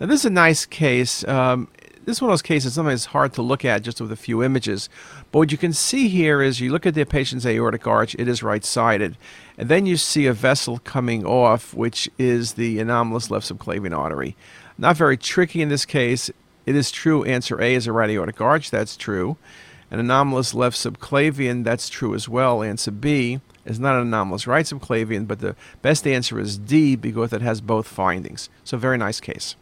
Now, this is a nice case. Um, this is one of those cases sometimes it's hard to look at just with a few images. But what you can see here is you look at the patient's aortic arch, it is right sided. And then you see a vessel coming off, which is the anomalous left subclavian artery. Not very tricky in this case. It is true. Answer A is a right aortic arch. That's true. An anomalous left subclavian, that's true as well. Answer B is not an anomalous right subclavian, but the best answer is D because it has both findings. So, very nice case.